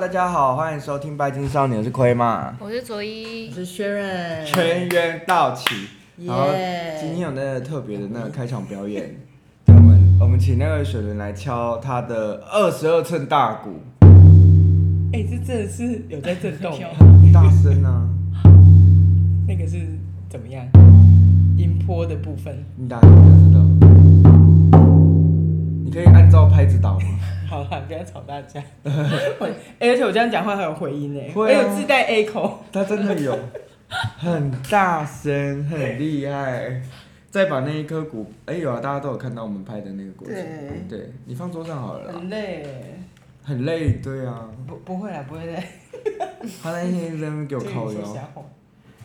大家好，欢迎收听《拜金少年》，我是亏嘛，我是卓一，我是薛润，全员到齐。然后今天有那个特别的那个开场表演，我们我们请那位水伦来敲他的二十二寸大鼓。哎、欸，这真的是有在震动，很大声啊！那个是怎么样？音波的部分，你打开就知道。你可以按照拍子打吗？好了，不要吵大家。欸、而且我这样讲话还有回音呢，会啊、有自带 echo。它真的有，很大声，很厉害。再把那一颗骨，哎、欸、有啊，大家都有看到我们拍的那个过程。对，对，你放桌上好了。很累。很累，对啊。不不会啦，不会累。他那天在那边给我 烤腰。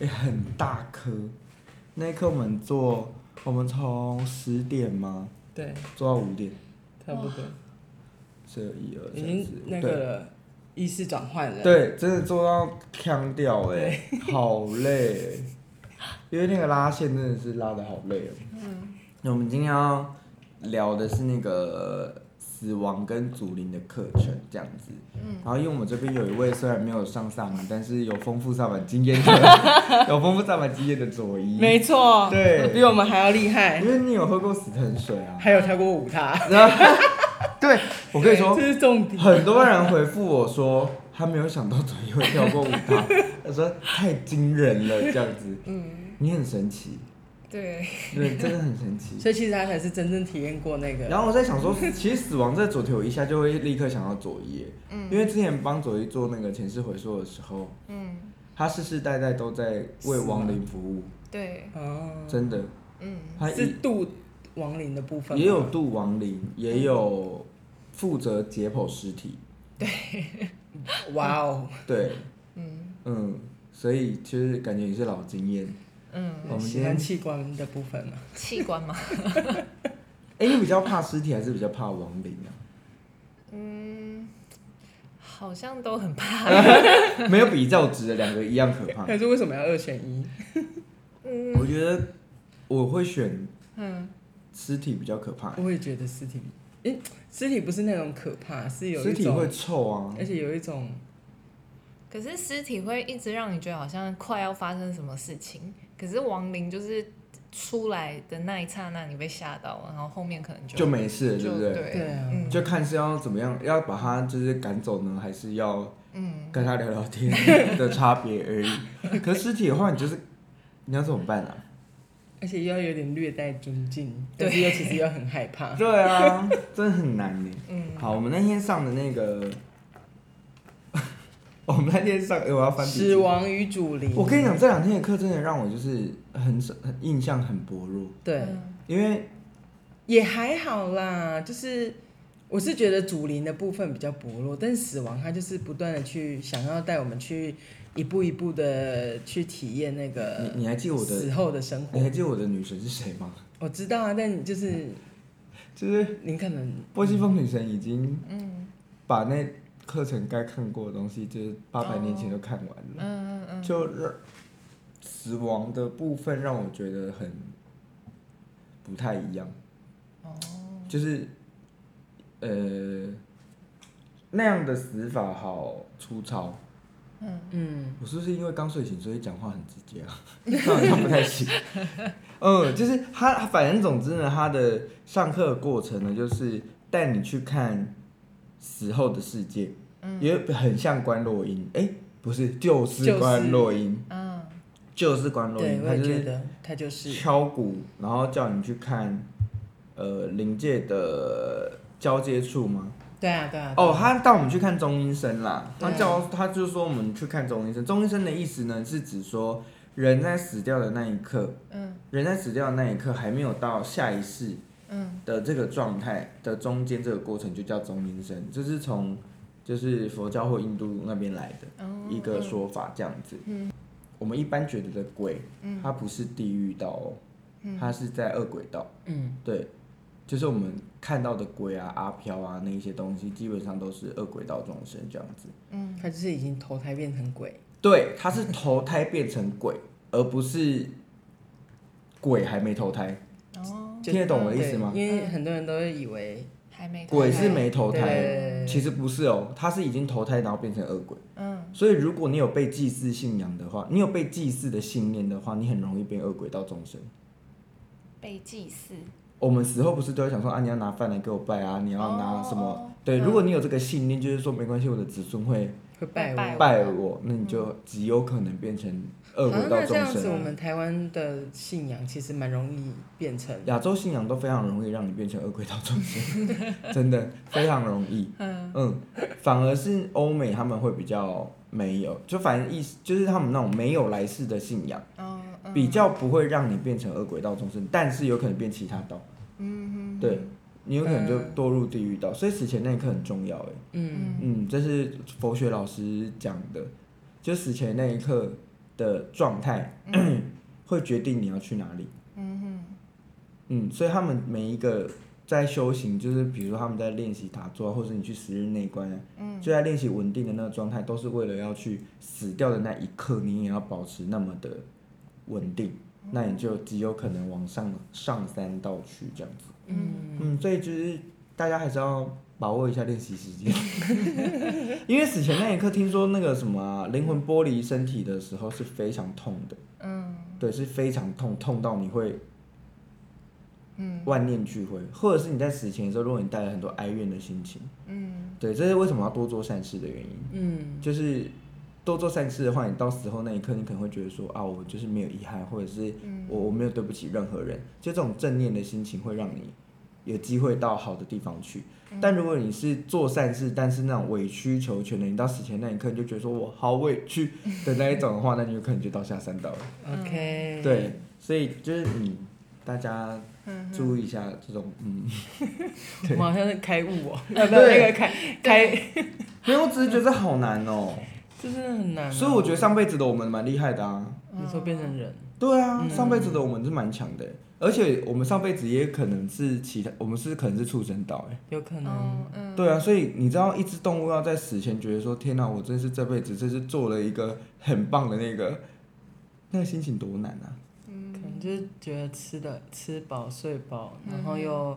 哎、欸，很大颗。那一颗我们做，我们从十点吗？对。做到五点。差不多。这一二三四。已经那个意识转换了。对，真的做到腔调哎，好累。因为那个拉线真的是拉的好累哦。嗯。那我们今天要聊的是那个。死亡跟祖灵的课程这样子，嗯，然后因为我们这边有一位虽然没有上萨满，但是有丰富萨满经验的，有丰富萨满经验的佐伊，没错，对，比我们还要厉害，因为你有喝过死藤水啊，还有跳过舞踏，对，我跟你说，这是重点，很多人回复我说他没有想到左一会跳过舞蹈，他说太惊人了这样子，嗯，你很神奇。对，对，真的很神奇。所以其实他才是真正体验过那个。然后我在想说，其实死亡在左腿，我一下就会立刻想到左一，嗯，因为之前帮左一做那个前世回溯的时候，嗯，他世世代代都在为亡灵服务。对，哦，真的，嗯，他是度亡灵的部分，也有度亡灵，也有负责解剖尸体。对，哇哦，对，嗯嗯，所以其实感觉也是老经验。嗯，我们喜欢器官的部分嘛？器官吗？哎、欸，你比较怕尸体还是比较怕亡灵啊？嗯，好像都很怕。没有比较值的，两个一样可怕。可是为什么要二选一？嗯，我觉得我会选，嗯，尸体比较可怕。我也觉得尸体，哎、尸体不是那种可怕，是有尸体会臭啊，而且有一种。可是尸体会一直让你觉得好像快要发生什么事情。可是亡灵就是出来的那一刹那，你被吓到了，然后后面可能就就没事了，对不对？对啊，就看是要怎么样，要把他就是赶走呢，还是要嗯跟他聊聊天的差别而已。可是尸体的话，你就是你要怎么办啊？而且要有点略带尊敬，但是又其实又很害怕。对啊，真的很难呢。嗯，好，我们那天上的那个。我们那天上，我要翻。死亡与主灵。我跟你讲，这两天的课真的让我就是很很印象很薄弱。对，因为也还好啦，就是我是觉得主灵的部分比较薄弱，但是死亡它就是不断的去想要带我们去一步一步的去体验那个。你你还记得我的死后的生活？你还记得我的女神是谁吗？我知道啊，但就是 就是您可能波西风女神已经嗯把那。课程该看过的东西，就是八百年前都看完了。嗯嗯嗯。就死亡的部分让我觉得很不太一样。哦。就是，呃，那样的死法好粗糙。嗯嗯。我是不是因为刚睡醒，所以讲话很直接啊？那好像不太行。嗯，就是他，反正总之呢，他的上课的过程呢，就是带你去看。死后的世界，嗯、也很像关洛英，哎、欸，不是，就是观落阴，嗯，就是观落阴，他就是他就是敲鼓，然后叫你去看，呃，灵界的交接处吗？对啊，对啊。哦，他带我们去看中医生啦，他叫他就说我们去看中医生，中医生的意思呢是指说人在死掉的那一刻，嗯，人在死掉的那一刻还没有到下一世。的这个状态的中间这个过程就叫中医生，就是从就是佛教或印度那边来的一个说法，这样子。嗯。我们一般觉得的鬼，它不是地狱道哦，它是在恶鬼道。嗯，对，就是我们看到的鬼啊、阿飘啊那一些东西，基本上都是恶鬼道众生这样子。嗯，他就是已经投胎变成鬼。对，他是投胎变成鬼，而不是鬼还没投胎。哦。听得懂我的意思吗？因为很多人都会以为还没鬼是没投胎，其实不是哦，他是已经投胎然后变成恶鬼。嗯，所以如果你有被祭祀信仰的话，你有被祭祀的信念的话，你很容易变恶鬼道众生。被祭祀。我们死后不是都会想说啊，你要拿饭来给我拜啊，你要拿什么？哦、对，嗯、如果你有这个信念，就是说没关系，我的子孙会会拜我，拜我，那你就极有可能变成恶鬼道众生。啊、那这样子，我们台湾的信仰其实蛮容易变成亚洲信仰都非常容易让你变成恶鬼道众生，真的非常容易。嗯嗯，反而是欧美他们会比较没有，就反正意思就是他们那种没有来世的信仰，嗯嗯、比较不会让你变成恶鬼道众生，但是有可能变其他道。嗯哼，对，你有可能就堕入地狱道，嗯、所以死前那一刻很重要哎。嗯。嗯，这是佛学老师讲的，就死前那一刻的状态，嗯、会决定你要去哪里。嗯哼，嗯，所以他们每一个在修行，就是比如说他们在练习打坐，或者你去十日内观，嗯，就在练习稳定的那个状态，都是为了要去死掉的那一刻，你也要保持那么的稳定。那你就极有可能往上上三道去这样子，嗯。嗯，所以就是大家还是要把握一下练习时间，因为死前那一刻，听说那个什么啊，灵魂剥离身体的时候是非常痛的，嗯，对，是非常痛，痛到你会，嗯，万念俱灰，或者是你在死前的时候，如果你带了很多哀怨的心情，嗯，对，这是为什么要多做善事的原因，嗯，就是。多做善事的话，你到死后那一刻，你可能会觉得说啊，我就是没有遗憾，或者是我我没有对不起任何人，就这种正念的心情会让你有机会到好的地方去。但如果你是做善事，但是那种委曲求全的，你到死前那一刻你就觉得说我好委屈的那一种的话，那你有可能就到下三道了。OK，对，所以就是嗯，大家注意一下这种嗯，我好像是开悟哦，那个开开，没有，我只是觉得好难哦。这真的很难，所以我觉得上辈子的我们蛮厉害的啊。你说变成人？对啊，上辈子的我们是蛮强的，而且我们上辈子也可能是其他，我们是可能是畜生道哎，有可能。对啊，所以你知道，一只动物要在死前觉得说：“天哪，我真是这辈子真是做了一个很棒的那个，那个心情多难啊！”嗯，可能就是觉得吃的吃饱睡饱，然后又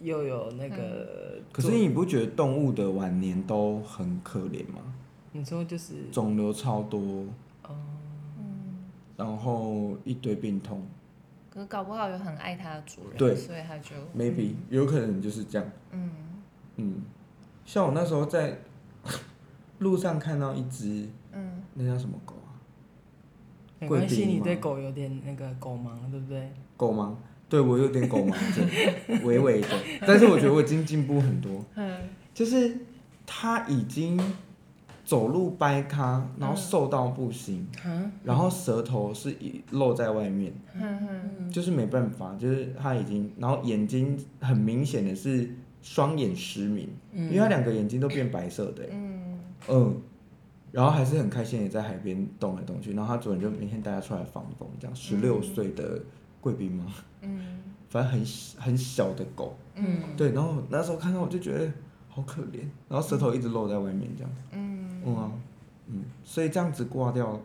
又有那个。可是你不觉得动物的晚年都很可怜吗？你说就是肿瘤超多，哦，然后一堆病痛，可是搞不好有很爱它的主人，对，所以它就 maybe 有可能就是这样，嗯。嗯，像我那时候在 路上看到一只，嗯，那叫什么狗啊？没关系，你对狗有点那个狗盲，对不对？狗盲，对我有点狗盲症，微微的，但是我觉得我已经进步很多，嗯，就是它已经。走路掰咖，然后瘦到不行，嗯、然后舌头是一露在外面，嗯、就是没办法，就是他已经，然后眼睛很明显的是双眼失明，嗯、因为他两个眼睛都变白色的，嗯，嗯，然后还是很开心的在海边动来动去，然后他主人就每天带他出来放风，这样十六岁的贵宾吗？嗯，反正很很小的狗，嗯，对，然后那时候看到我就觉得好可怜，然后舌头一直露在外面这样，嗯。嗯啊，嗯，所以这样子挂掉，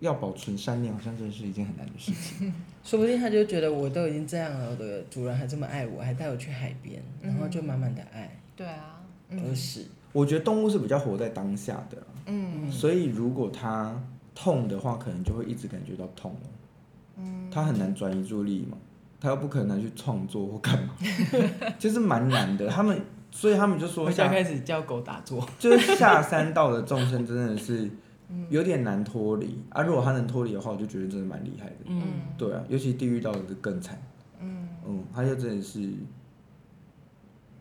要保存善念，好像真的是一件很难的事情。说不定他就觉得我都已经这样了，我的主人还这么爱我，还带我去海边，然后就满满的爱。对啊，都是。我觉得动物是比较活在当下的，嗯，所以如果它痛的话，可能就会一直感觉到痛了。嗯，它很难转移注意力嘛，它又不可能去创作或干嘛，就是蛮难的。他们。所以他们就说，现在开始教狗打坐，就是下三道的众生真的是有点难脱离啊。如果他能脱离的话，我就觉得真的蛮厉害的。嗯，对啊，尤其地狱道的更惨。嗯嗯，他就真的是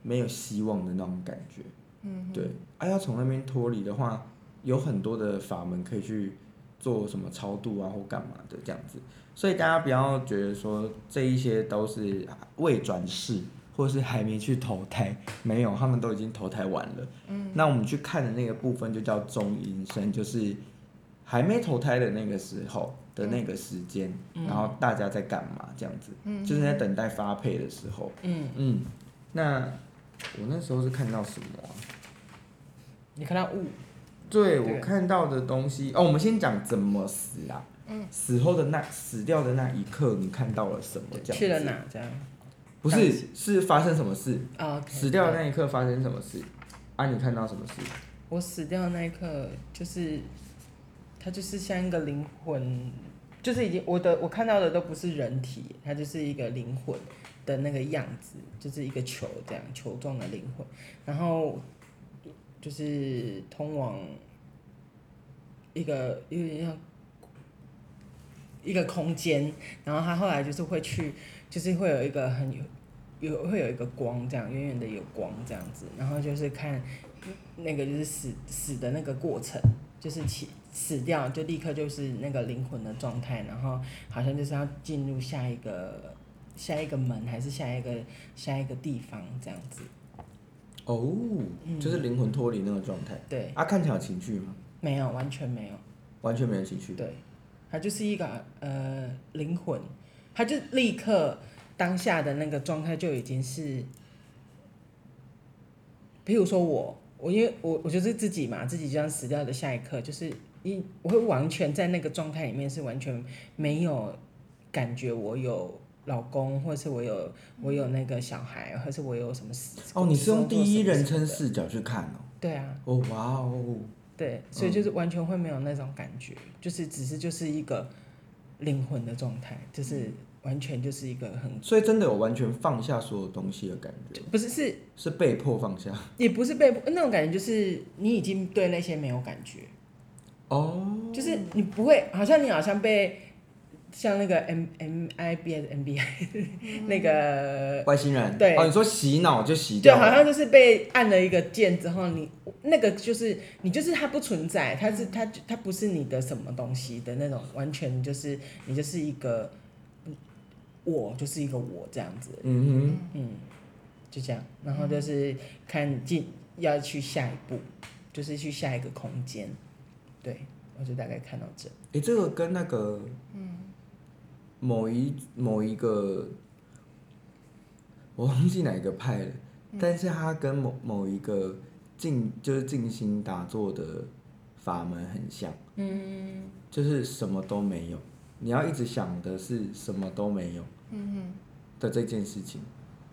没有希望的那种感觉。嗯，对啊，要从那边脱离的话，有很多的法门可以去做什么超度啊或干嘛的这样子。所以大家不要觉得说这一些都是未转世。或是还没去投胎，没有，他们都已经投胎完了。嗯，那我们去看的那个部分就叫中阴身，就是还没投胎的那个时候的那个时间，嗯、然后大家在干嘛这样子？嗯，就是在等待发配的时候。嗯嗯，那我那时候是看到什么、啊？你看到雾？对，我看到的东西哦。我们先讲怎么死啊？嗯，死后的那死掉的那一刻，你看到了什么？这样去了哪？这样。不是，是发生什么事？哦 okay, 死掉的那一刻发生什么事？啊，你看到什么事？我死掉的那一刻，就是，它就是像一个灵魂，就是已经我的我看到的都不是人体，它就是一个灵魂的那个样子，就是一个球这样球状的灵魂，然后就是通往一个有点像一个空间，然后他后来就是会去，就是会有一个很有有会有一个光这样远远的有光这样子，然后就是看。那个就是死死的那个过程，就是起死掉就立刻就是那个灵魂的状态，然后好像就是要进入下一个下一个门，还是下一个下一个地方这样子。哦，嗯、就是灵魂脱离那个状态。对。啊，看起来有情绪吗？没有，完全没有。完全没有情绪。对，它就是一个呃灵魂，他就立刻当下的那个状态就已经是，譬如说我。我因为我我就是自己嘛，自己就像死掉的下一刻，就是一我会完全在那个状态里面是完全没有感觉，我有老公，或是我有我有那个小孩，或是我有什么事。哦，你是用第一人称视角去看哦？对啊。哦，哇哦。对，所以就是完全会没有那种感觉，嗯、就是只是就是一个灵魂的状态，就是。完全就是一个很，所以真的有完全放下所有东西的感觉，不是是是被迫放下，也不是被迫那种感觉，就是你已经对那些没有感觉，哦，就是你不会，好像你好像被像那个 M M I B 还是 M B I 那个外星人，对，哦，你说洗脑就洗掉，对，好像就是被按了一个键之后，你那个就是你就是它不存在，它是它它不是你的什么东西的那种，完全就是你就是一个。我就是一个我这样子，嗯哼，嗯，就这样，然后就是看进要去下一步，就是去下一个空间，对，我就大概看到这。哎，这个跟那个，嗯，某一某一个，我忘记哪一个派了，但是他跟某某一个静就是静心打坐的法门很像，嗯，就是什么都没有。你要一直想的是什么都没有，的这件事情，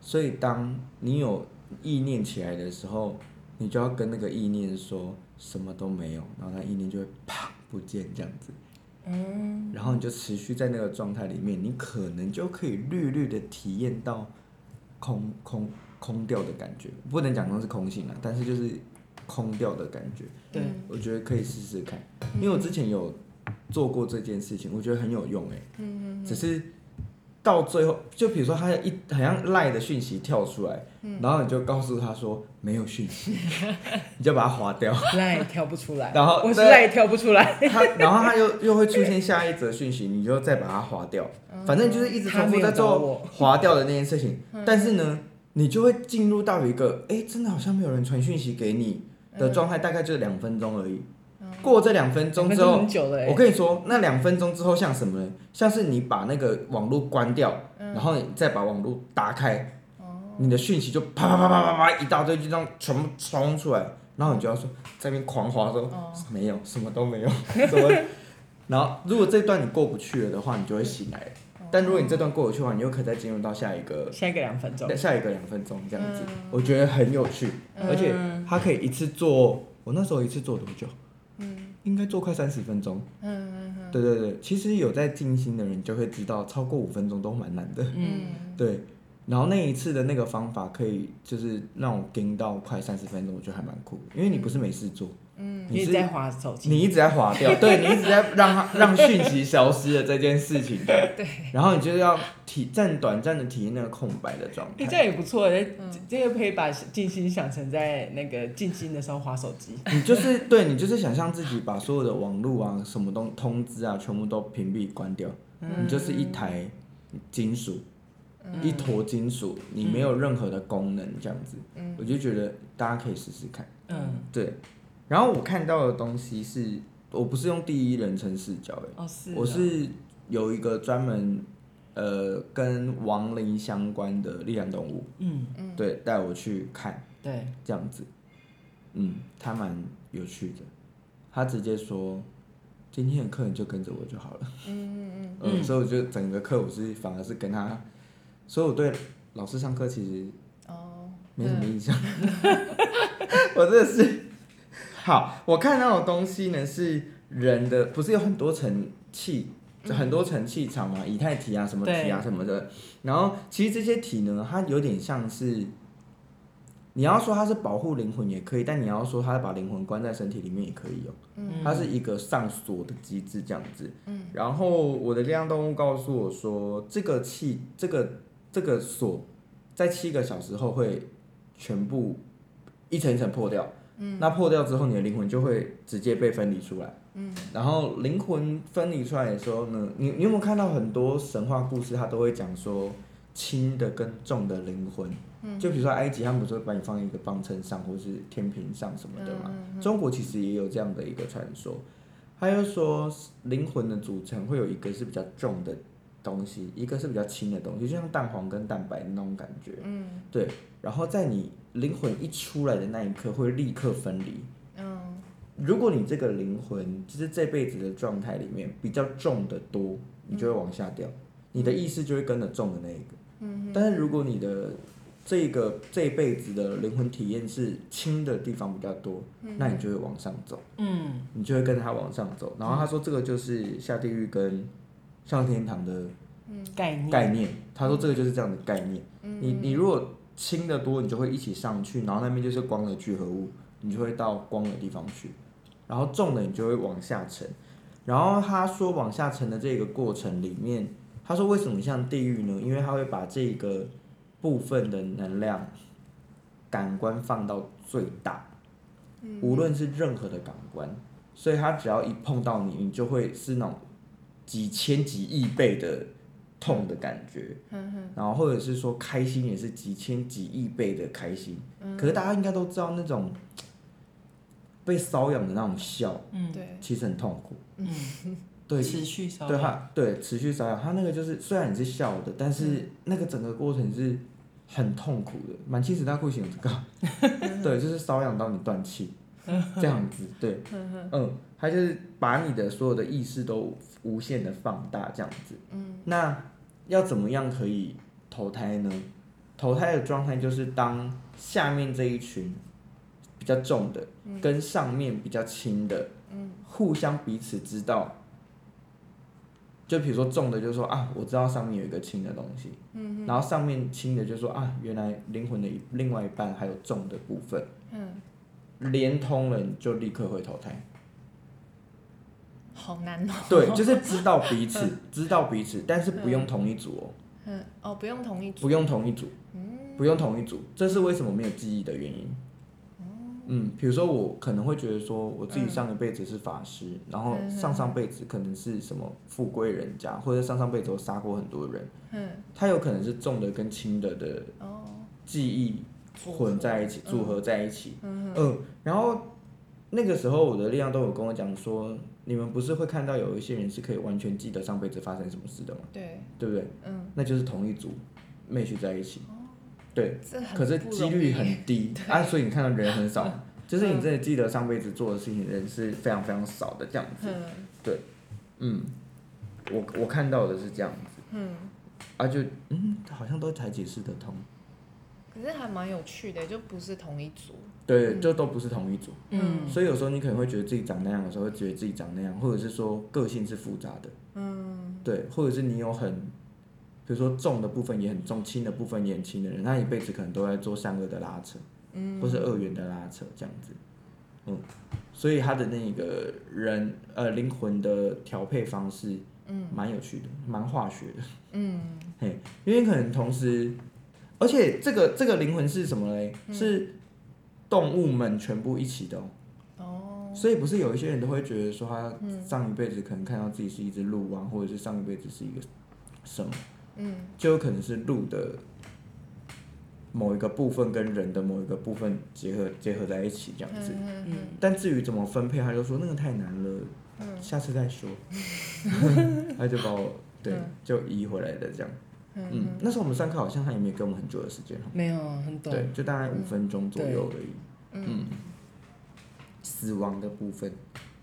所以当你有意念起来的时候，你就要跟那个意念说什么都没有，然后那意念就会啪不见这样子，然后你就持续在那个状态里面，你可能就可以略略的体验到空空空掉的感觉，不能讲成是空性了，但是就是空掉的感觉，对，我觉得可以试试看，因为我之前有。做过这件事情，我觉得很有用哎。嗯，只是到最后，就比如说他一好像赖的讯息跳出来，然后你就告诉他说没有讯息，你就把它划掉。赖跳不出来。然后我是赖跳不出来。他然后他又又会出现下一则讯息，你就再把它划掉。反正就是一直重复在做划掉的那件事情。但是呢，你就会进入到一个哎，真的好像没有人传讯息给你的状态，大概就两分钟而已。过这两分钟之后，我跟你说，那两分钟之后像什么呢？像是你把那个网络关掉，然后你再把网络打开，你的讯息就啪啪啪啪啪啪一大堆，就这样全部冲出来，然后你就要说在那边狂滑说没有，什么都没有，什么？然后如果这段你过不去了的话，你就会醒来。但如果你这段过不去的话，你又可以再进入到下一个下一个两分钟，下一个两分钟这样子，我觉得很有趣，而且它可以一次做，我那时候一次做多久？应该做快三十分钟。嗯嗯嗯。对对对，其实有在静心的人就会知道，超过五分钟都蛮难的。嗯。对，然后那一次的那个方法可以就是让我盯到快三十分钟，我觉得还蛮酷，因为你不是没事做。嗯。你一直在划手机。你一直在划掉，对，你一直在让它让讯息消失的这件事情。对。然后你就要体暂短暂的体验那个空白的状态。这样也不错，这这个可以把静心想成在那个静心的时候划手机。你就是 对，你就是想象自己把所有的网络啊、什么东通知啊，全部都屏蔽关掉。嗯。你就是一台金属，一坨金属，你没有任何的功能，这样子。嗯。我就觉得大家可以试试看。嗯。对。然后我看到的东西是，我不是用第一人称视角诶，哦是，我是有一个专门，呃，跟亡灵相关的力量动物，嗯。嗯，对，带我去看，对，这样子，嗯，他蛮有趣的，他直接说，今天的课你就跟着我就好了，嗯嗯嗯，嗯，所以我就整个课我是反而是跟他，所以我对老师上课其实哦没什么印象，我真的是好，我看到的东西呢是人的，不是有很多层气，很多层气场嘛，以太体啊什么体啊什么的，然后其实这些体呢，它有点像是。你要说它是保护灵魂也可以，但你要说它把灵魂关在身体里面也可以哦。嗯，它是一个上锁的机制这样子。嗯，然后我的力量动物告诉我说，这个气，这个这个锁，在七个小时后会全部一层一层破掉。嗯，那破掉之后，你的灵魂就会直接被分离出来。嗯，然后灵魂分离出来的时候呢，你你有没有看到很多神话故事，它都会讲说轻的跟重的灵魂。就比如说埃及，他们不是会把你放在一个磅秤上，或是天平上什么的嘛？中国其实也有这样的一个传说。他又说，灵魂的组成会有一个是比较重的东西，一个是比较轻的东西，就像蛋黄跟蛋白那种感觉。嗯，对。然后在你灵魂一出来的那一刻，会立刻分离。嗯，如果你这个灵魂就是这辈子的状态里面比较重的多，你就会往下掉，你的意识就会跟着重的那一个。嗯，但是如果你的这个这一辈子的灵魂体验是轻的地方比较多，嗯，那你就会往上走，嗯，你就会跟他往上走。然后他说这个就是下地狱跟上天堂的概念，概念。他说这个就是这样的概念。嗯你你如果轻的多，你就会一起上去，然后那边就是光的聚合物，你就会到光的地方去。然后重的你就会往下沉。然后他说往下沉的这个过程里面，他说为什么像地狱呢？因为他会把这个。部分的能量感官放到最大，无论是任何的感官，所以他只要一碰到你，你就会是那种几千几亿倍的痛的感觉，然后或者是说开心也是几千几亿倍的开心。可是大家应该都知道那种被瘙痒的那种笑，其实很痛苦，嗯。对，持续瘙痒，对它，对，持续瘙痒，它那个就是虽然你是笑的，但是那个整个过程是。很痛苦的，满清十大酷刑有这个，对，就是瘙痒到你断气，这样子，对，嗯，他就是把你的所有的意识都无限的放大，这样子，嗯，那要怎么样可以投胎呢？投胎的状态就是当下面这一群比较重的，跟上面比较轻的，嗯。互相彼此知道。就比如说重的，就说啊，我知道上面有一个轻的东西，嗯、然后上面轻的就说啊，原来灵魂的另外一半还有重的部分，嗯、连通了你就立刻会投胎，好难哦。对，就是知道彼此，知道彼此，但是不用同一组哦。嗯，哦，不用同一组，不用同一组，不用同一组，这是为什么没有记忆的原因。嗯，比如说我可能会觉得说，我自己上一辈子是法师，嗯、然后上上辈子可能是什么富贵人家，或者上上辈子我杀过很多人，嗯，他有可能是重的跟轻的的记忆混在一起，组合在一起，嗯，嗯，然后那个时候我的力量都有跟我讲说，你们不是会看到有一些人是可以完全记得上辈子发生什么事的吗？对，对不对？嗯，那就是同一组，match 在一起。对，可是几率很低。啊，所以你看到人很少，就是你真的记得上辈子做的事情，人是非常非常少的这样子。对，嗯，我我看到的是这样子。嗯，啊就嗯，好像都才解释得通。可是还蛮有趣的，就不是同一组。对，就都不是同一组。嗯，所以有时候你可能会觉得自己长那样的时候，会觉得自己长那样，或者是说个性是复杂的。嗯，对，或者是你有很。比如说重的部分也很重，轻的部分也很轻的人，他一辈子可能都在做善恶的拉扯，嗯，或是二元的拉扯这样子，嗯，所以他的那个人呃灵魂的调配方式，嗯，蛮有趣的，蛮化学的，嗯，嘿，因为可能同时，而且这个这个灵魂是什么嘞？嗯、是动物们全部一起的哦，哦，所以不是有一些人都会觉得说他上一辈子可能看到自己是一只鹿王，或者是上一辈子是一个什么？嗯，就有可能是鹿的某一个部分跟人的某一个部分结合结合在一起这样子。嗯，嗯，但至于怎么分配，他就说那个太难了，嗯，下次再说。他就把我对就移回来的这样。嗯，那时候我们上课好像他也没给我们很久的时间。没有，很短。对，就大概五分钟左右而已。嗯。死亡的部分。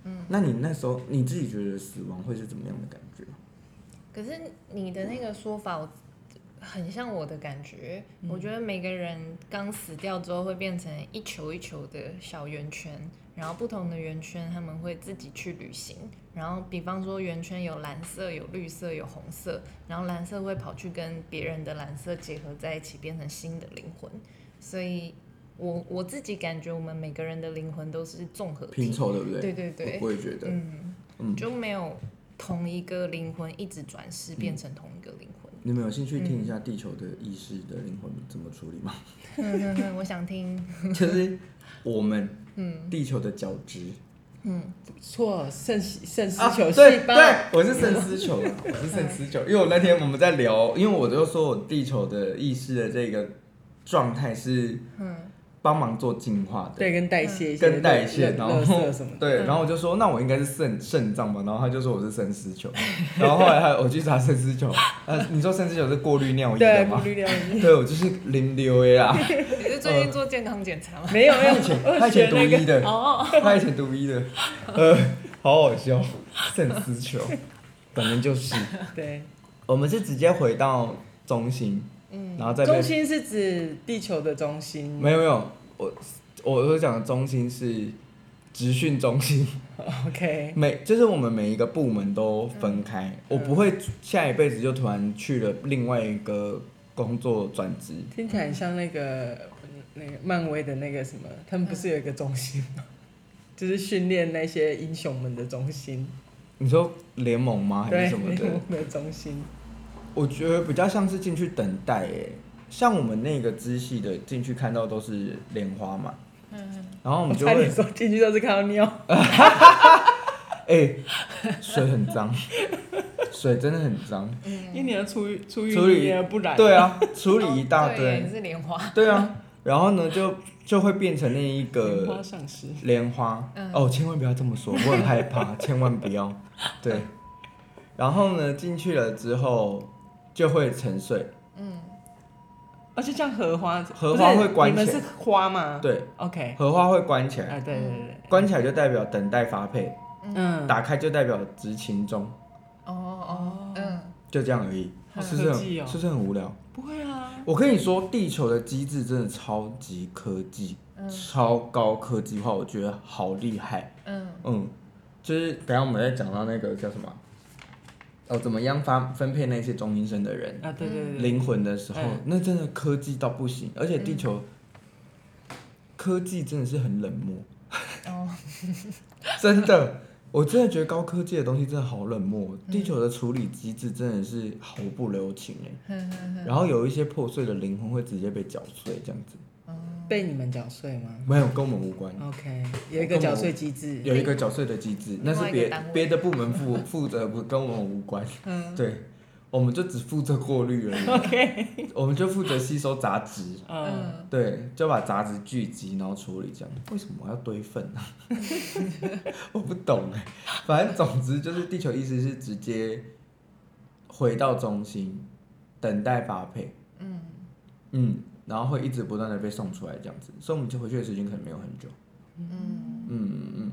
嗯。那你那时候你自己觉得死亡会是怎么样的感觉？可是你的那个说法，我很像我的感觉。嗯、我觉得每个人刚死掉之后会变成一球一球的小圆圈，然后不同的圆圈他们会自己去旅行。然后比方说圆圈有蓝色、有绿色、有红色，然后蓝色会跑去跟别人的蓝色结合在一起，变成新的灵魂。所以我我自己感觉我们每个人的灵魂都是综合拼凑，对不对？对对对，我也觉得，嗯，嗯就没有。同一个灵魂一直转世变成同一个灵魂。你们有兴趣听一下地球的意识的灵魂怎么处理吗？嗯我想听。就是我们嗯，地球的角质。嗯，错，肾肾丝球细胞。对，我是肾丝球，我是肾丝球。因为我那天我们在聊，因为我就说我地球的意识的这个状态是，嗯。帮忙做净化的，对，跟代谢，跟代谢，然后对，然后我就说，那我应该是肾肾脏吧，然后他就说我是肾丝球，然后后来他我去查肾丝球，呃，你说肾丝球是过滤尿液的吗？对，过滤尿液，对，我就是零流 A 啊。你是最近做健康检查吗？没有，没有，他以前读医的，他以前读医的，呃，好好笑，肾丝球，本来就是，对，我们是直接回到中心。嗯，然后再中心是指地球的中心。没有没有，我我所讲的中心是职训中心。OK。每就是我们每一个部门都分开，嗯、我不会下一辈子就突然去了另外一个工作转职。听起来很像那个那个漫威的那个什么，他们不是有一个中心吗？就是训练那些英雄们的中心。你说联盟吗？还是什么的？联盟的中心。我觉得比较像是进去等待诶，像我们那个支系的进去看到都是莲花嘛，嗯，然后我们就会说进去都是看到尿，哎，水很脏，水真的很脏，一年处理处理不然，对啊，处理一大堆，是莲花，对啊，然后呢就就会变成那一个莲花上师，莲花，哦，千万不要这么说，我很害怕，千万不要，对，然后呢进去了之后。就会沉睡，嗯，而且像荷花，荷花会关起来，你们是花吗？对，OK，荷花会关起来，啊，对对对，关起来就代表等待发配，嗯，打开就代表执勤中，哦哦，嗯，就这样而已，是不是很是不是很无聊？不会啊，我跟你说，地球的机制真的超级科技，超高科技化，我觉得好厉害，嗯。嗯，就是等下我们再讲到那个叫什么？哦，怎么样发分配那些中阴身的人啊？对对对，灵魂的时候，嗯、那真的科技到不行，而且地球、嗯、科技真的是很冷漠。哦，真的，我真的觉得高科技的东西真的好冷漠。嗯、地球的处理机制真的是毫不留情哎。然后有一些破碎的灵魂会直接被搅碎，这样子。被你们缴税吗？没有，跟我们无关。OK，有一个缴税机制，有一个缴税的机制，那是别别的部门负负责，不跟我们无关。嗯，对，我们就只负责过滤而已。OK，我们就负责吸收杂质。嗯，对，就把杂质聚集，然后处理这样。为什么我要堆粪呢？我不懂哎。反正总之就是地球意思是直接回到中心，等待发配。嗯嗯。然后会一直不断的被送出来这样子，所以我们就回去的时间可能没有很久。嗯嗯嗯嗯，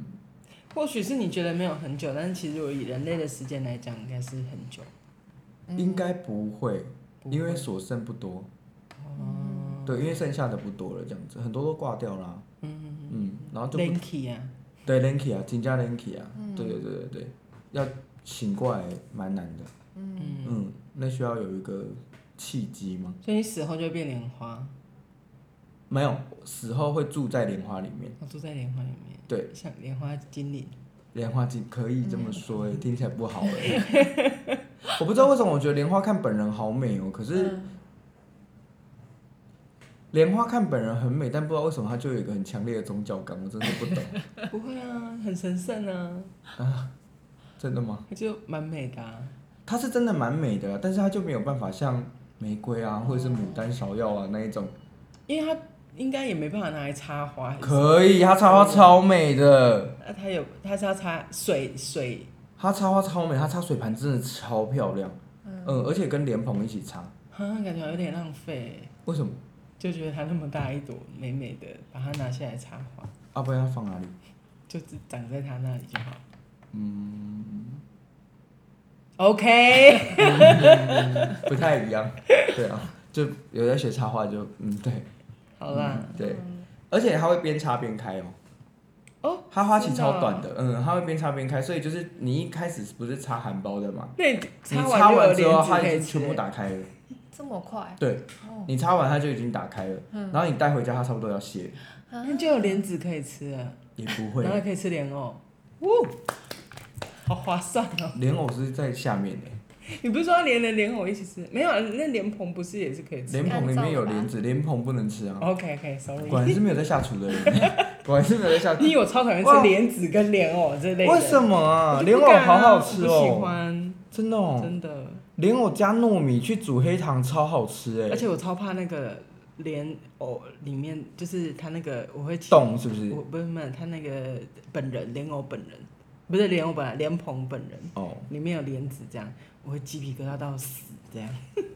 或许是你觉得没有很久，但是其实我以人类的时间来讲，应该是很久。应该不会，因为所剩不多。哦。对，因为剩下的不多了，这样子很多都挂掉了。嗯嗯嗯。然后就。Linky 啊。对，Linky 啊，增加 Linky 啊。对对对对对，要醒过来蛮难的。嗯嗯。那需要有一个。契机吗？所以你死后就会变莲花？没有，死后会住在莲花里面。我住在莲花里面。对，像莲花精灵。莲花精可以这么说，哎，听起来不好哎。我不知道为什么，我觉得莲花看本人好美哦，可是莲花看本人很美，但不知道为什么它就有一个很强烈的宗教感，我真的不懂。不会啊，很神圣啊。啊，真的吗？它就蛮美的。啊它是真的蛮美的，但是它就没有办法像。玫瑰啊，或者是牡丹、芍药啊那一种，因为它应该也没办法拿来插花。可以，它插花超美的。那它有，它是要插水水。它插花超美，它插水盘真的超漂亮。嗯，而且跟莲蓬一起插。哈，感觉有点浪费。为什么？就觉得它那么大一朵美美的，把它拿下来插花。啊，不然要放哪里？就只长在它那里就好。嗯。OK，不太一样，对啊，就有在学插画就嗯对，好啦，嗯、对，而且它会边插边开哦。哦，它花期超短的，的嗯，它会边插边开，所以就是你一开始不是插含苞的嘛？对，你插完之后它已经全部打开了。这么快？对，你插完它就已经打开了，然后你带回家它差不多要谢。那就有莲子可以吃了。也不会。然后可以吃莲藕，呜，好划算哦。莲藕是在下面的。你不是说要连着莲藕一起吃？没有，那莲蓬不是也是可以吃？莲蓬里面有莲子，莲蓬不能吃啊。OK OK，Sorry。果然是没有在下厨的人，果然是没有在下厨。你以为我超讨厌吃莲子跟莲藕这类的。为什么啊？莲藕好好吃哦。喜欢。真的哦。真的。莲藕加糯米去煮黑糖，超好吃哎。而且我超怕那个莲藕里面，就是它那个我会冻是不是？我不是不是，它那个本人莲藕本人，不是莲藕本人，莲蓬本人。哦。里面有莲子这样。我会鸡皮疙瘩到死，这样。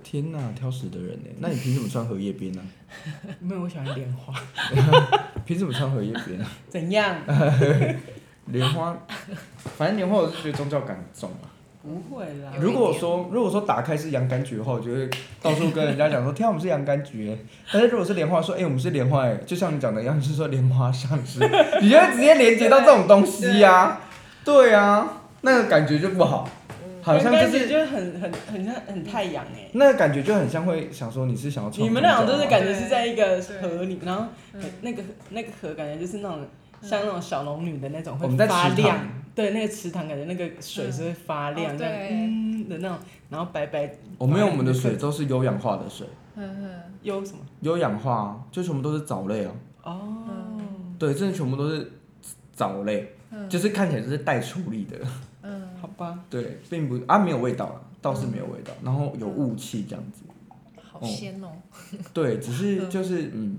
天哪，挑食的人呢？那你凭什么穿荷叶边呢？没有，我喜欢莲花。凭什么穿荷叶边啊？怎样？莲花，反正莲花我是觉得宗教感很重啊。不会啦。如果说如果说打开是洋甘菊的话，我就会到处跟人家讲说，天，我们是洋甘菊。但是如果是莲花，说，哎，我们是莲花，哎，就像你讲的一样，就是说莲花上师，你就会直接连接到这种东西呀？对啊，那个感觉就不好。好像就是就很很很像很太阳哎，那个感觉就很像会想说你是想要。你们俩都是感觉是在一个河里，然后那个那个河感觉就是那种像那种小龙女的那种会发亮，对，那个池塘感觉那个水是会发亮的，嗯的那种，然后白白。我们用我们的水都是优氧化的水。优什么？优氧化，就全部都是藻类啊。哦。对，这全部都是藻类，就是看起来就是待处理的。嗯好吧，对，并不啊，没有味道，倒是没有味道，然后有雾气这样子，好鲜哦。对，只是就是嗯，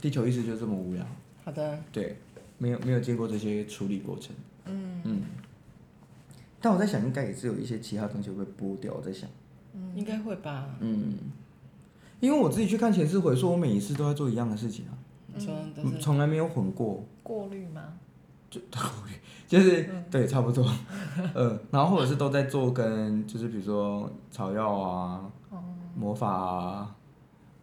地球意识就这么无聊。好的。对，没有没有经过这些处理过程。嗯嗯。但我在想，应该也是有一些其他东西会被剥掉。我在想，嗯，应该会吧。嗯，因为我自己去看前世回溯，我每一次都在做一样的事情啊，从来没有混过。过滤吗？就 就是对，差不多，呃，然后或者是都在做跟就是比如说草药啊、魔法啊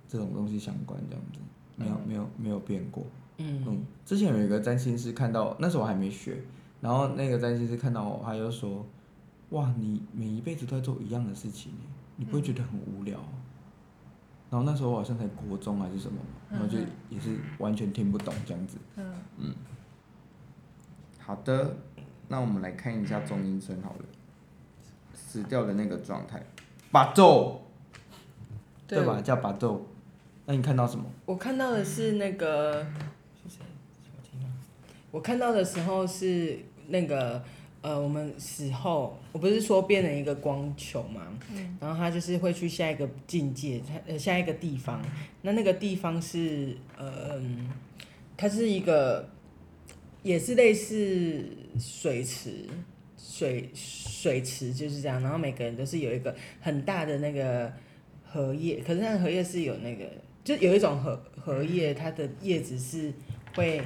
这种东西相关这样子，没有没有没有变过。嗯嗯，之前有一个占星师看到，那时候我还没学，然后那个占星师看到我，他就说：“哇，你每一辈子都在做一样的事情，你不会觉得很无聊？”然后那时候我好像才国中还是什么，然后就也是完全听不懂这样子。嗯嗯。好的，那我们来看一下中医生好了，死掉的那个状态，把咒，对吧？叫把咒。那你看到什么？我看到的是那个，我看到的时候是那个，呃，我们死后，我不是说变成一个光球嘛，嗯，然后他就是会去下一个境界，他呃下一个地方，那那个地方是，呃，它是一个。也是类似水池，水水池就是这样，然后每个人都是有一个很大的那个荷叶，可是那个荷叶是有那个，就有一种荷荷叶，它的叶子是会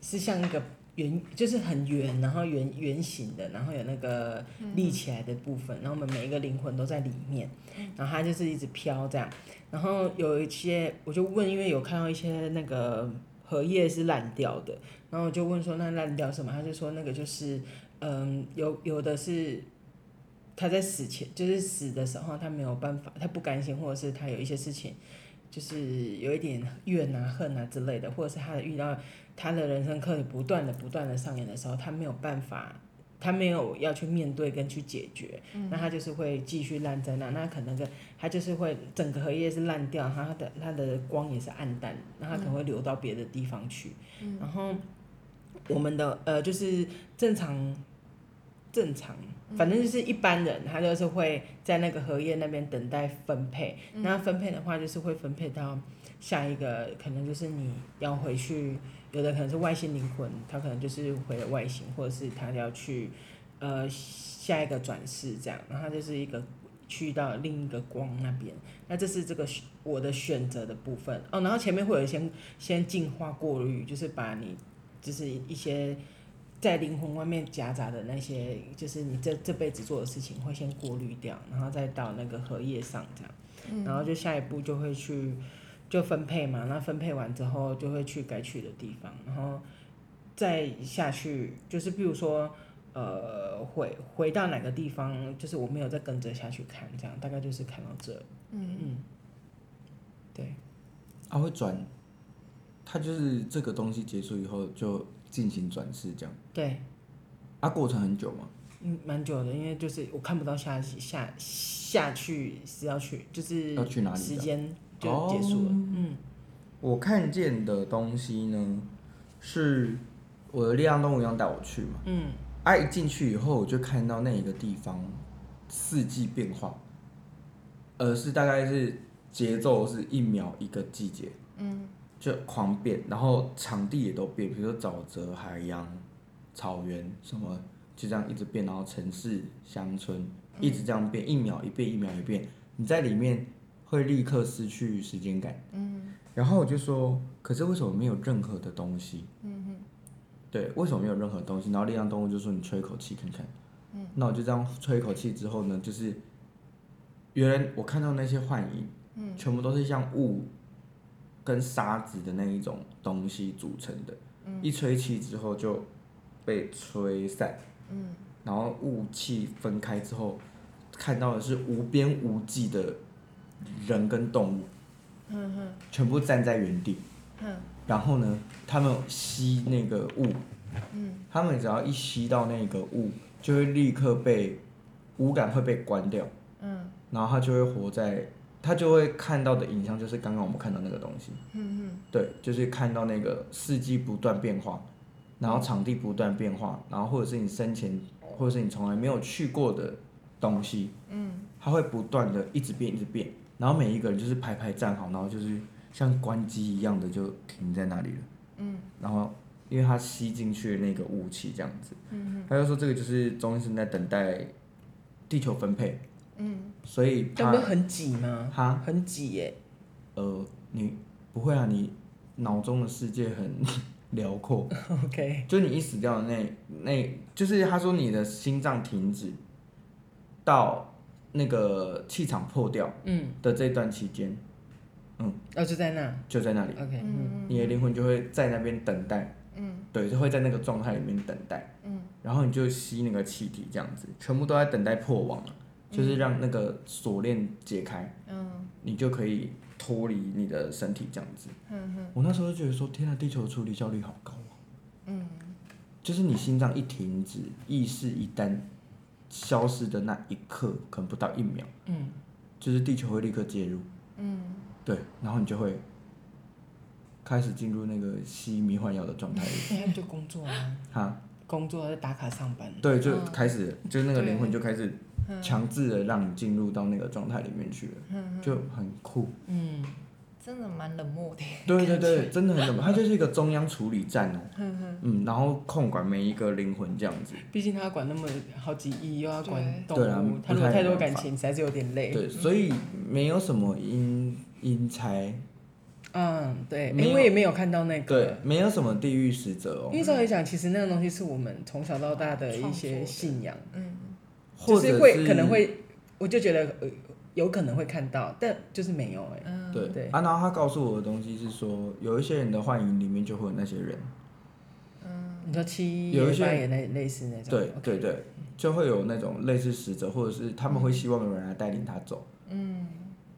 是像一个圆，就是很圆，然后圆圆形的，然后有那个立起来的部分，然后我们每一个灵魂都在里面，然后它就是一直飘这样，然后有一些我就问，因为有看到一些那个。荷叶是烂掉的，然后我就问说，那烂掉什么？他就说那个就是，嗯，有有的是他在死前，就是死的时候他没有办法，他不甘心，或者是他有一些事情，就是有一点怨啊、恨啊之类的，或者是他遇到他的人生课题不断的、不断的上演的时候，他没有办法。他没有要去面对跟去解决，嗯、那他就是会继续烂在那，那可能跟他就是会整个荷叶是烂掉，他的他的光也是暗淡，那他可能会流到别的地方去。嗯、然后我们的呃就是正常正常，反正就是一般人，他就是会在那个荷叶那边等待分配，嗯、那分配的话就是会分配到下一个，可能就是你要回去。有的可能是外星灵魂，他可能就是回了外星，或者是他要去，呃，下一个转世这样，然后他就是一个去到另一个光那边，那这是这个我的选择的部分。哦，然后前面会有先先净化过滤，就是把你就是一些在灵魂外面夹杂的那些，就是你这这辈子做的事情，会先过滤掉，然后再到那个荷叶上这样，嗯、然后就下一步就会去就分配嘛，那分配完之后就会去该去的地方，然后再下去就是比如说呃回回到哪个地方，就是我没有再跟着下去看这样，大概就是看到这，嗯嗯，对，他、啊、会转，他就是这个东西结束以后就。进行转世这样，对，啊，过程很久吗？嗯，蛮久的，因为就是我看不到下下下去是要去，就是要去哪里？时间就结束了。哦、嗯，我看见的东西呢，是我的力量动物一样带我去嘛。嗯，啊，一进去以后，我就看到那一个地方四季变化，而是大概是节奏是一秒一个季节。嗯。就狂变，然后场地也都变，比如说沼泽、海洋、草原什么，就这样一直变，然后城市、乡村一直这样变，一秒一变，一秒一变，你在里面会立刻失去时间感。嗯。然后我就说，可是为什么没有任何的东西？嗯哼。对，为什么没有任何东西？然后力量动物就说：“你吹一口气看看。”嗯。那我就这样吹一口气之后呢，就是原来我看到那些幻影，嗯，全部都是像雾。跟沙子的那一种东西组成的，嗯、一吹气之后就被吹散，嗯、然后雾气分开之后，看到的是无边无际的人跟动物，嗯、哼全部站在原地，嗯、然后呢，他们吸那个雾，嗯、他们只要一吸到那个雾，就会立刻被五感会被关掉，嗯、然后他就会活在。他就会看到的影像就是刚刚我们看到那个东西，嗯哼对，就是看到那个四季不断变化，然后场地不断变化，然后或者是你生前，或者是你从来没有去过的东西，嗯，它会不断的一直变，一直变，然后每一个人就是排排站好，然后就是像关机一样的就停在那里了，嗯，然后因为他吸进去那个雾气这样子，嗯他就说这个就是中医生在等待地球分配。嗯，所以他们很挤吗？哈，很挤耶。呃，你不会啊，你脑中的世界很 辽阔。OK，就你一死掉的那那，就是他说你的心脏停止到那个气场破掉，嗯的这段期间，嗯，哦，就在那，就在那里。OK，嗯，你的灵魂就会在那边等待，嗯，对，就会在那个状态里面等待，嗯，然后你就吸那个气体，这样子，全部都在等待破网了。就是让那个锁链解开，嗯，你就可以脱离你的身体这样子。嗯哼，我那时候就觉得说，天啊，地球处理效率好高啊。嗯，就是你心脏一停止，意识一旦消失的那一刻，可能不到一秒，嗯，就是地球会立刻介入。嗯，对，然后你就会开始进入那个吸迷幻药的状态里。那 就工作啊。哈？工作在打卡上班。对，就开始，就那个灵魂就开始。强制的让你进入到那个状态里面去了，就很酷。嗯，真的蛮冷漠的。对对对，真的很冷漠。它就是一个中央处理站哦。嗯，然后控管每一个灵魂这样子。毕竟他要管那么好几亿，又要管动物，他如果太多感情，实在是有点累。对，所以没有什么阴阴差。嗯，对，因为也没有看到那个。对，没有什么地狱使者哦。因为照理讲，其实那个东西是我们从小到大的一些信仰。嗯。就是会可能会，我就觉得有可能会看到，但就是没有哎。嗯、对对。啊，然后他告诉我的东西是说，有一些人的幻影里面就会有那些人。嗯。你说七有一些也类类似那种。对对对，就会有那种类似使者，或者是他们会希望有人来带领他走。嗯。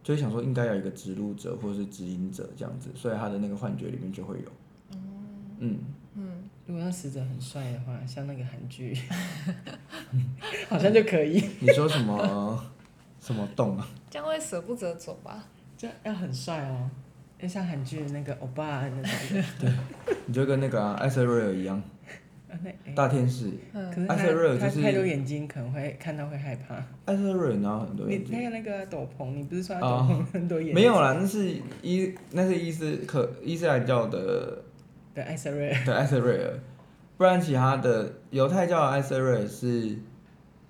就想说应该有一个指路者或者是指引者这样子，所以他的那个幻觉里面就会有。嗯。嗯。如果那死者很帅的话，像那个韩剧，好像就可以。你说什么什么洞啊？这样会舍不得走吧？这样要很帅哦，要像韩剧那个欧巴那种。对，你就跟那个艾瑟瑞尔一样，大天使。艾瑟瑞尔就是太多眼睛，可能会看到会害怕。艾瑟瑞尔然后很多眼睛。你那个那个斗篷，你不是说斗篷很多眼睛？没有啦，那是伊那是伊斯可伊斯兰教的。的艾瑟瑞尔，的艾瑟瑞尔，不然其他的犹太教的艾瑟瑞尔是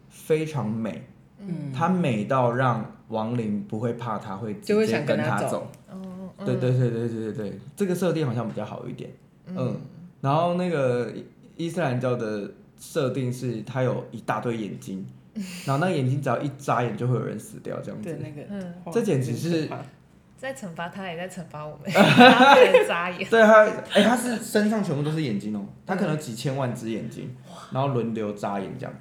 非常美，嗯，它美到让亡灵不会怕他，会直接跟他走。哦，对对对对对对对，这个设定好像比较好一点。嗯，然后那个伊伊斯兰教的设定是它有一大堆眼睛，然后那眼睛只要一眨眼就会有人死掉，这样子。对，那个，嗯，这简直是在惩罚他，也在惩罚我们，他在眨眼。对他，哎、欸，他是身上全部都是眼睛哦，他可能几千万只眼睛，然后轮流眨眼这样，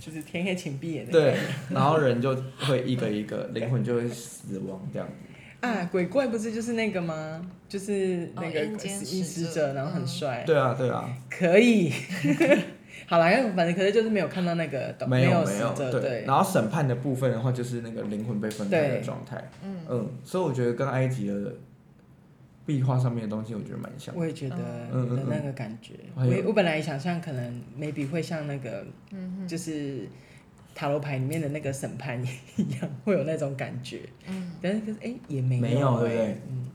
就是天黑请闭眼。对，然后人就会一个一个灵魂就会死亡这样子。啊，鬼怪不是就是那个吗？就是那个阴使者，然后很帅。对啊，对啊。可以。好了，因为反正可是就是没有看到那个没有没有对，对。然后审判的部分的话，就是那个灵魂被分开的状态。嗯嗯。所以我觉得跟埃及的壁画上面的东西，我觉得蛮像。我也觉得的那个感觉。我我本来想象可能 maybe 会像那个，就是。塔罗牌里面的那个审判一样，会有那种感觉。嗯，但是就是哎、欸，也没有、欸，没有对不对？嗯，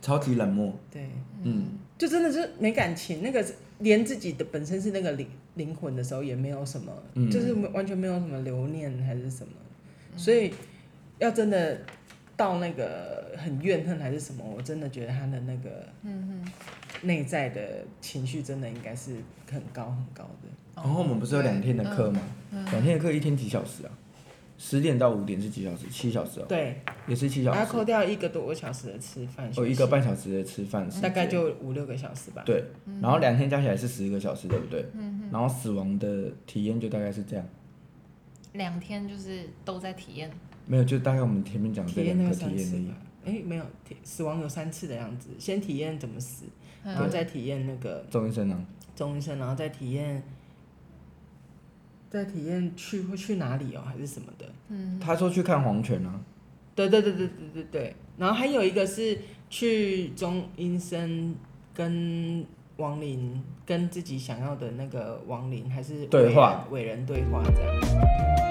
超级冷漠。对，嗯，就真的是没感情。那个连自己的本身是那个灵灵魂的时候，也没有什么，嗯、就是完全没有什么留念还是什么。嗯、所以要真的到那个很怨恨还是什么，我真的觉得他的那个嗯内在的情绪真的应该是很高很高的。然后我们不是有两天的课吗？两天的课一天几小时啊？十点到五点是几小时？七小时哦。对，也是七小时。然后扣掉一个多小时的吃饭。哦，一个半小时的吃饭。大概就五六个小时吧。对，然后两天加起来是十个小时，对不对？然后死亡的体验就大概是这样。两天就是都在体验。没有，就大概我们前面讲的两个体验而已。哎，没有，死亡有三次的样子。先体验怎么死，然后再体验那个钟医生呢？钟医生，然后再体验。在体验去会去哪里哦，还是什么的？嗯，他说去看黄泉啊。对对对对对对对。然后还有一个是去中阴身跟亡灵，跟自己想要的那个亡灵，还是对话，伟人对话这样。